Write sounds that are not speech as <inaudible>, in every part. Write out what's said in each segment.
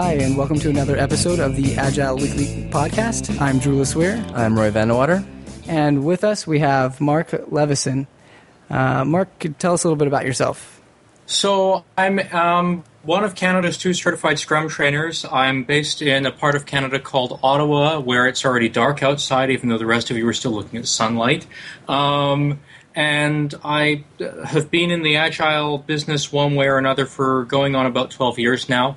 Hi, and welcome to another episode of the Agile Weekly podcast. I'm Drew LeSueur, I'm Roy Vandewater. and with us we have Mark Levison. Uh, Mark, could tell us a little bit about yourself. So I'm um, one of Canada's two certified Scrum trainers. I'm based in a part of Canada called Ottawa, where it's already dark outside, even though the rest of you are still looking at sunlight. Um, and I uh, have been in the agile business one way or another for going on about 12 years now.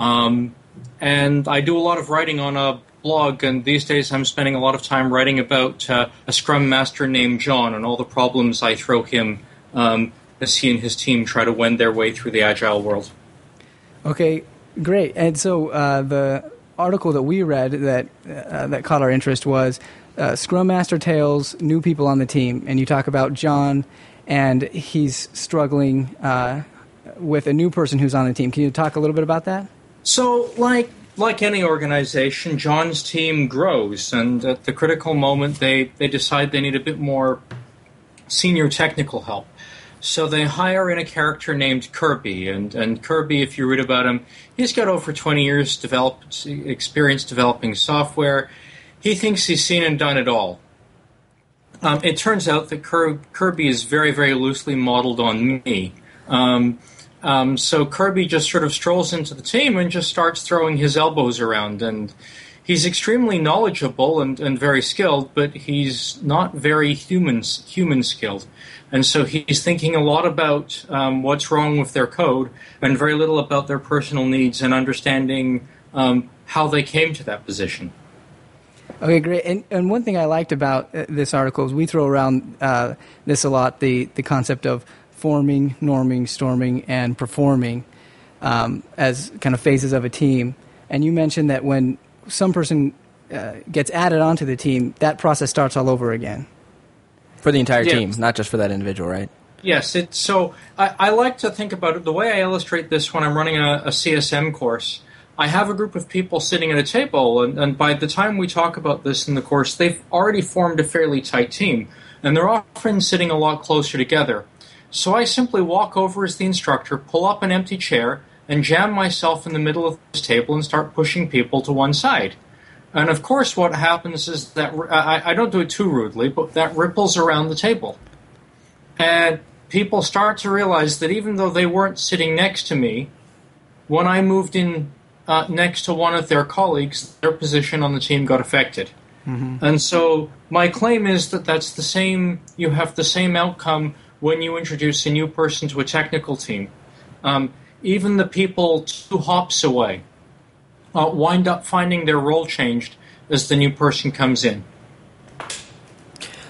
Um, and I do a lot of writing on a blog, and these days I'm spending a lot of time writing about uh, a Scrum Master named John and all the problems I throw him um, as he and his team try to wend their way through the agile world. Okay, great. And so uh, the article that we read that uh, that caught our interest was uh, Scrum Master Tales, new people on the team, and you talk about John, and he's struggling uh, with a new person who's on the team. Can you talk a little bit about that? So, like like any organization, John's team grows, and at the critical moment, they they decide they need a bit more senior technical help. So they hire in a character named Kirby, and, and Kirby, if you read about him, he's got over 20 years developed experience developing software. He thinks he's seen and done it all. Um, it turns out that Kirby is very, very loosely modeled on me. Um, um, so Kirby just sort of strolls into the team and just starts throwing his elbows around. And he's extremely knowledgeable and, and very skilled, but he's not very human, human skilled. And so he's thinking a lot about um, what's wrong with their code and very little about their personal needs and understanding um, how they came to that position. Okay, great. And, and one thing I liked about uh, this article is we throw around uh, this a lot the, the concept of forming, norming, storming, and performing um, as kind of phases of a team. And you mentioned that when some person uh, gets added onto the team, that process starts all over again. For the entire Yeah. team, not just for that individual, right? Yes, it's so I, I like to think about it the way I illustrate this when I'm running a, a CSM course. I have a group of people sitting at a table, and, and by the time we talk about this in the course, they've already formed a fairly tight team, and they're often sitting a lot closer together. So I simply walk over as the instructor, pull up an empty chair, and jam myself in the middle of this table and start pushing people to one side. And of course, what happens is that I, I don't do it too rudely, but that ripples around the table. And people start to realize that even though they weren't sitting next to me, when I moved in uh, next to one of their colleagues, their position on the team got affected. And so my claim is that that's the same. You have the same outcome when you introduce a new person to a technical team. Um, even the people two hops away uh, wind up finding their role changed as the new person comes in.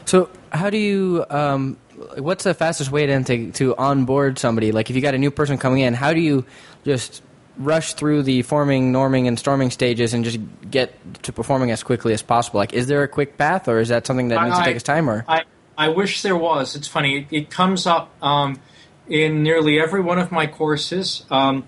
So, how do you? Um, what's the fastest way then to to onboard somebody? Like, if you got a new person coming in, how do you just rush through the forming, norming, and storming stages and just get to performing as quickly as possible? Like, is there a quick path, or is that something that needs to I- take its time? Or I, I wish there was. It's funny. It, it comes up um, in nearly every one of my courses. Um,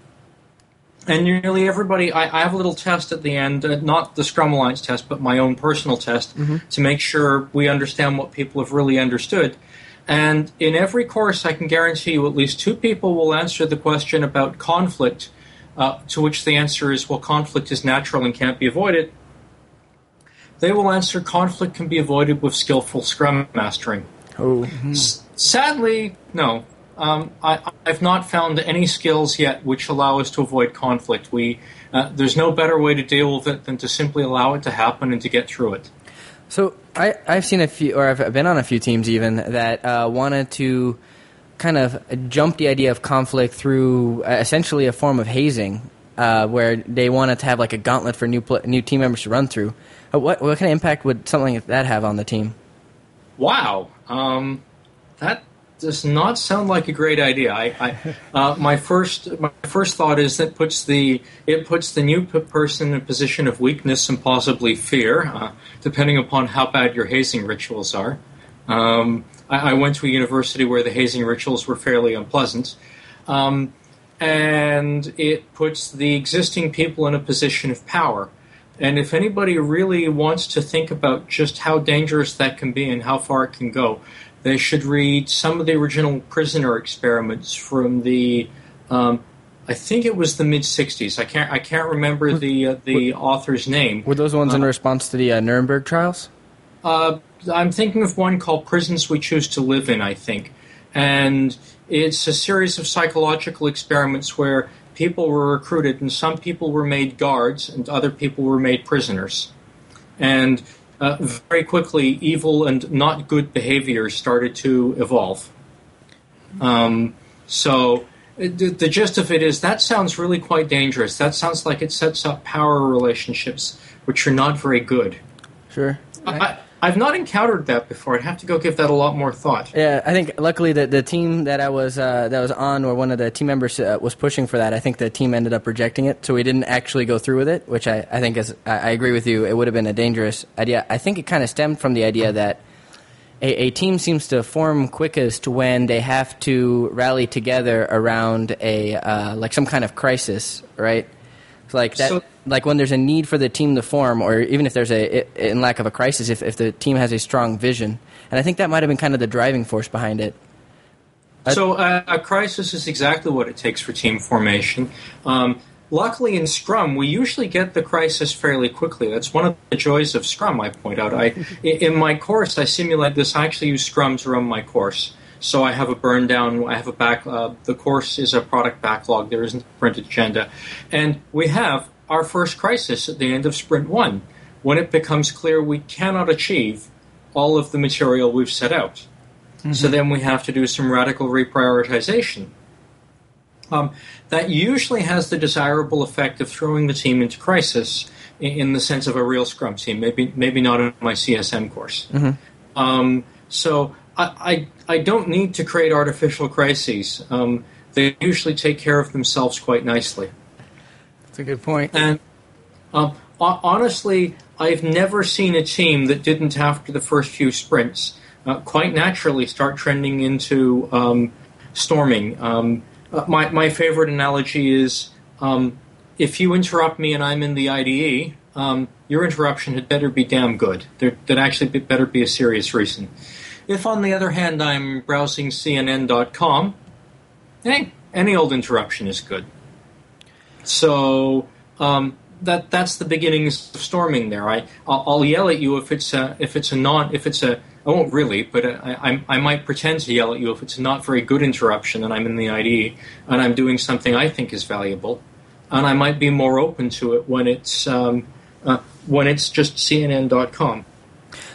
and nearly everybody, I, I have a little test at the end, uh, not the Scrum Alliance test, but my own personal test to make sure we understand what people have really understood. And in every course, I can guarantee you at least two people will answer the question about conflict, uh, to which the answer is, well, conflict is natural and can't be avoided. They will answer conflict can be avoided with skillful scrum mastering. oh, S- sadly, no. Um, I, I've not found any skills yet which allow us to avoid conflict. We uh, there's no better way to deal with it than to simply allow it to happen and to get through it. So I, I've seen a few, or I've been on a few teams even that uh, wanted to kind of jump the idea of conflict through uh, essentially a form of hazing, uh, where they wanted to have like a gauntlet for new pl- new team members to run through. Uh, what what kind of impact would something like that have on the team? Wow, um, that does not sound like a great idea. I, I uh, my first my first thought is that puts the it puts the new p- person in a position of weakness and possibly fear, uh, depending upon how bad your hazing rituals are. Um, I, I went to a university where the hazing rituals were fairly unpleasant. Um, and it puts the existing people in a position of power. And if anybody really wants to think about just how dangerous that can be and how far it can go, they should read some of the original prisoner experiments from the um, I think it was the mid '60s. I can't I can't remember the uh, the author's name. Were those ones in response to the uh, Nuremberg trials? Uh, I'm thinking of one called Prisons We Choose to Live in. I think, and it's a series of psychological experiments where people were recruited, and some people were made guards, and other people were made prisoners, and uh, very quickly, evil and not good behavior started to evolve. Um, so the, the gist of it is that sounds really quite dangerous. That sounds like it sets up power relationships which are not very good. Sure. I, I've not encountered that before. I'd have to go give that a lot more thought. Yeah, I think luckily the the team that I was uh, that was on, or one of the team members uh, was pushing for that. I think the team ended up rejecting it, so we didn't actually go through with it. Which I, I think is I, I agree with you. It would have been a dangerous idea. I think it kind of stemmed from the idea that a, a team seems to form quickest when they have to rally together around a uh, like some kind of crisis, right? Like that, So- like when there's a need for the team to form, or even if there's a in lack of a crisis, if if the team has a strong vision, and I think that might have been kind of the driving force behind it. So uh, a crisis is exactly what it takes for team formation. Um, luckily, in Scrum, we usually get the crisis fairly quickly. That's one of the joys of Scrum. I point out. I <laughs> i- in my course, I simulate this. I actually use Scrum to run my course. So I have a burn down. I have a back. Uh, the course is a product backlog. There isn't a printed agenda, and we have our first crisis at the end of sprint one, when it becomes clear we cannot achieve all of the material we've set out. So then we have to do some radical reprioritization. Um, that usually has the desirable effect of throwing the team into crisis in, in the sense of a real Scrum team. Maybe maybe not in my CSM course. Um, so I, I I don't need to create artificial crises. Um, they usually take care of themselves quite nicely. That's a good point. And um, honestly, I've never seen a team that didn't, after the first few sprints, uh, quite naturally start trending into um, storming. Um, uh, my, my favorite analogy is um, if you interrupt me and I'm in the IDE, um, your interruption had better be damn good. There, there'd actually be, better be a serious reason. If, on the other hand, I'm browsing CNN.com, hey, any old interruption is good. So um, that that's the beginnings of storming. There, I I'll, yell at you if it's a if it's a non if it's a I won't really, but I, I I might pretend to yell at you if it's not very good interruption and I'm in the IDE and I'm doing something I think is valuable, and I might be more open to it when it's um, uh, when it's just CNN.com.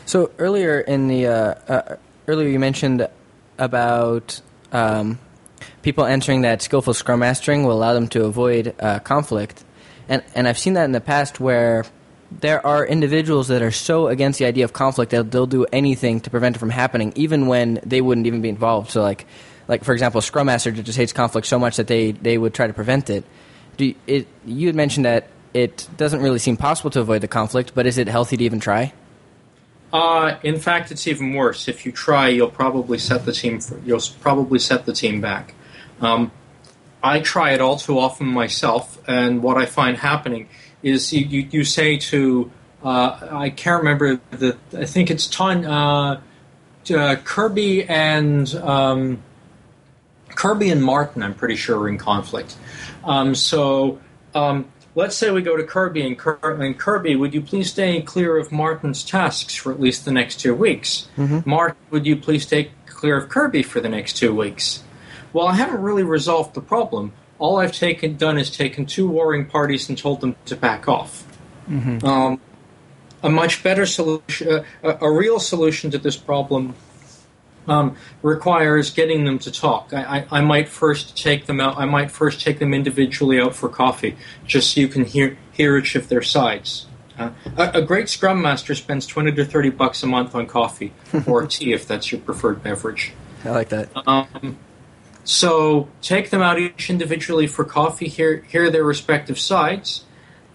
So earlier in the uh, uh, earlier you mentioned about um, people entering that skillful scrum mastering will allow them to avoid uh, conflict, and and I've seen that in the past where there are individuals that are so against the idea of conflict that they'll do anything to prevent it from happening, even when they wouldn't even be involved. So like like for example, a scrum master just hates conflict so much that they they would try to prevent it. Do you, it you had mentioned that it doesn't really seem possible to avoid the conflict, but is it healthy to even try? Uh, in fact, it's even worse. If you try, you'll probably set the team. For, you'll probably set the team back. Um, I try it all too often myself, and what I find happening is you, you, you say to uh, I can't remember the I think it's Ton uh, uh, Kirby and um, Kirby and Martin. I'm pretty sure are in conflict. Um, so um, let's say we go to Kirby and, Kir- and Kirby, would you please stay clear of Martin's tasks for at least the next two weeks? Martin, would you please stay clear of Kirby for the next two weeks? Well, I haven't really resolved the problem. All I've taken done is taken two warring parties and told them to back off. Um, a much better solution, uh, a real solution to this problem um, requires getting them to talk. I, I, I might first take them out. I might first take them individually out for coffee, just so you can hear hear each of their sides. Uh, a, a great Scrum Master spends twenty to thirty bucks a month on coffee <laughs> or tea, if that's your preferred beverage. I like that. Um, so take them out each individually for coffee, hear, hear their respective sides.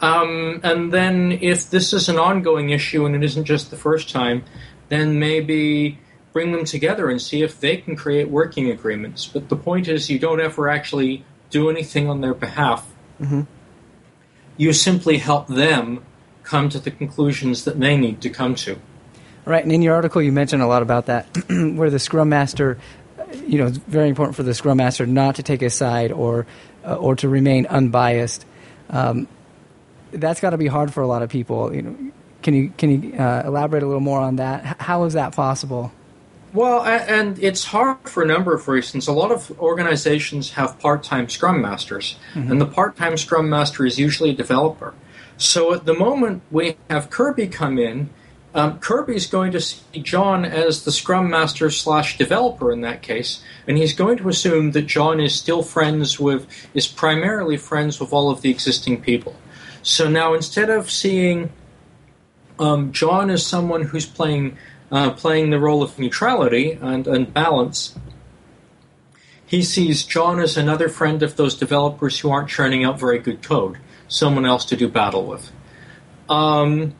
Um, and then if this is an ongoing issue and it isn't just the first time, then maybe bring them together and see if they can create working agreements. But the point is, you don't ever actually do anything on their behalf. You simply help them come to the conclusions that they need to come to. Right, and in your article you mentioned a lot about that, <clears throat> where the Scrum Master you know, it's very important for the scrum master not to take a side or uh, or to remain unbiased. Um, that's got to be hard for a lot of people. You know, can you can you uh, elaborate a little more on that? How is that possible? Well, and it's hard for a number of reasons. A lot of organizations have part-time Scrum Masters, mm-hmm. and the part-time Scrum Master is usually a developer. So at the moment we have Kirby come in, um, Kirby's going to see John as the Scrum Master slash developer in that case, and he's going to assume that John is still friends with, is primarily friends with all of the existing people. So now instead of seeing um, John is someone who's playing uh, playing the role of neutrality and, and balance, he sees John as another friend of those developers who aren't churning out very good code, someone else to do battle with. Um,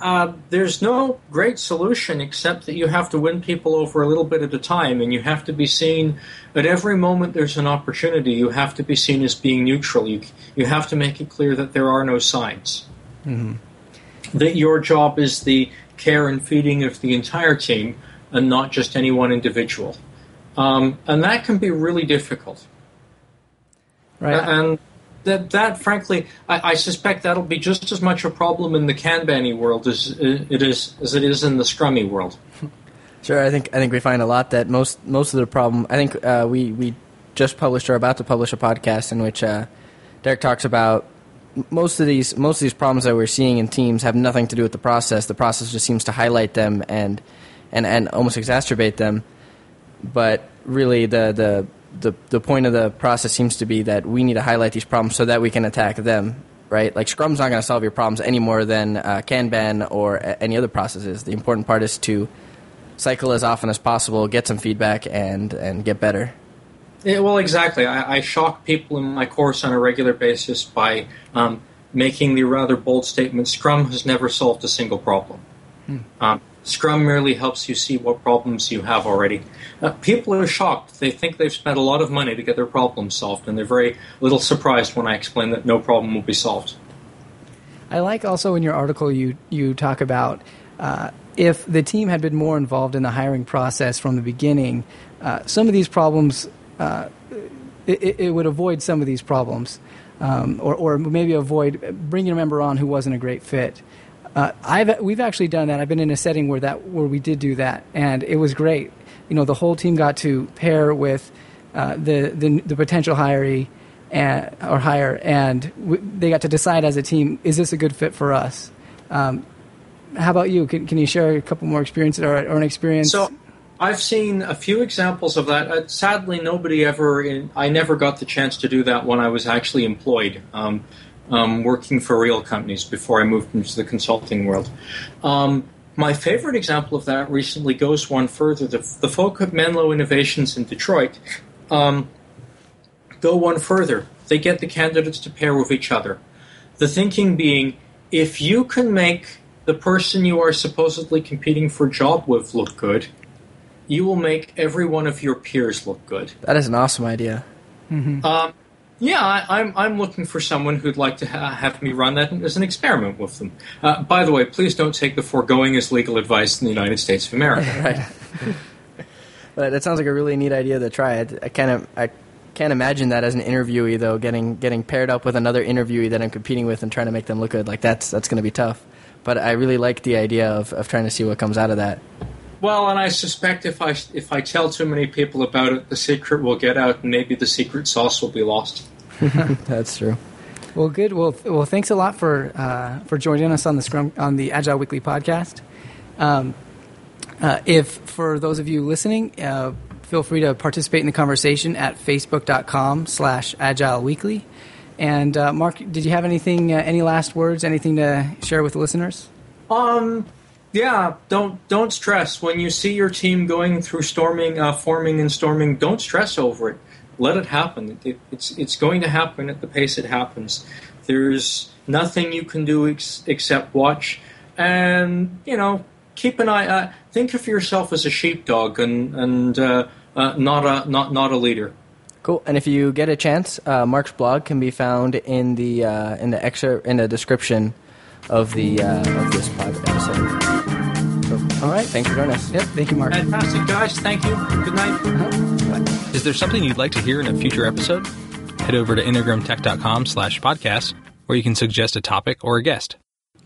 uh, there's no great solution except that you have to win people over a little bit at a time, and you have to be seen at every moment there's an opportunity. You have to be seen as being neutral. You you have to make it clear that there are no sides. Mm-hmm. That your job is the care and feeding of the entire team, and not just any one individual. Um, and that can be really difficult. Right. And that, that frankly, I, I, suspect that'll be just as much a problem in the Kanban world as it is as it is in the Scrummy world. <laughs> Sure, I think I think we find a lot that most most of the problem. I think uh, we we just published or about to publish a podcast in which uh, Derek talks about most of these most of these problems that we're seeing in teams have nothing to do with the process. The process just seems to highlight them and and and almost exacerbate them. But really, the the the the point of the process seems to be that we need to highlight these problems so that we can attack them, right? Like Scrum's not going to solve your problems any more than uh, Kanban or any other processes. The important part is to cycle as often as possible, get some feedback, and and get better. Yeah, well, exactly. I, I, shock people in my course on a regular basis by um, making the rather bold statement: Scrum has never solved a single problem. Hmm. Um, Scrum merely helps you see what problems you have already. Uh, people are shocked. They think they've spent a lot of money to get their problems solved, and they're very little surprised when I explain that no problem will be solved. I like also in your article you you talk about uh, if the team had been more involved in the hiring process from the beginning, uh, some of these problems uh, it, it, would avoid some of these problems, um, or or maybe avoid bringing a member on who wasn't a great fit. Uh, I've we've actually done that. I've been in a setting where that where we did do that, and it was great. You know, the whole team got to pair with uh, the, the, the potential hiree and, or hire, and they got to decide as a team: is this a good fit for us? Um, how about you? Can, can you share a couple more experiences or, or an experience? So, I've seen a few examples of that. Uh, sadly, nobody ever. In, I never got the chance to do that when I was actually employed. Um, um, working for real companies before I moved into the consulting world. Um, my favorite example of that recently goes one further. The, the folk at Menlo Innovations in Detroit um, go one further. They get the candidates to pair with each other. The thinking being, if you can make the person you are supposedly competing for a job with look good, you will make every one of your peers look good. That is an awesome idea. Mm-hmm. Um, yeah, I, am I'm, I'm looking for someone who'd like to ha- have me run that as an experiment with them. Uh, by the way, please don't take the foregoing as legal advice in the United States of America. <laughs> right. <laughs> but that sounds like a really neat idea to try. I, I kind of I can't imagine that as an interviewee though, getting getting paired up with another interviewee that I'm competing with and trying to make them look good. Like that's that's going to be tough. But I really like the idea of, of trying to see what comes out of that. Well, and I suspect if I if I tell too many people about it, the secret will get out, and maybe the secret sauce will be lost. <laughs> That's true. Well, good. Well, well, thanks a lot for uh, for joining us on the Scrum on the Agile Weekly podcast. Um, uh, if for those of you listening, uh, feel free to participate in the conversation at facebook.com slash agile weekly. And uh, Mark, did you have anything, uh, any last words, anything to share with the listeners? Um, yeah, don't don't stress when you see your team going through storming, uh, forming, and storming. Don't stress over it. Let it happen. It, it's it's going to happen at the pace it happens. There's nothing you can do ex- except watch, and you know, keep an eye. Uh, think of yourself as a sheepdog and and uh, uh not a not not a leader. Cool. And if you get a chance, uh, Mark's blog can be found in the uh, in the excerpt in the description of the of this podcast episode. So All right. Thanks for joining us. Yep. Thank you, Mark. Fantastic, guys. Thank you. Good night. Uh-huh. Is there something you'd like to hear in a future episode? Head over to integrumtech.com slash podcast, where you can suggest a topic or a guest.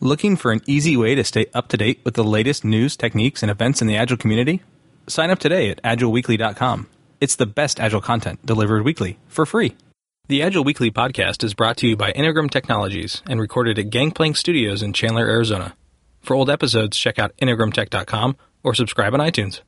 Looking for an easy way to stay up to date with the latest news, techniques, and events in the Agile community? Sign up today at agileweekly.com. It's the best Agile content delivered weekly for free. The Agile Weekly podcast is brought to you by Integrum Technologies and recorded at Gangplank Studios in Chandler, Arizona. For old episodes, check out integrumtech.com or subscribe on iTunes.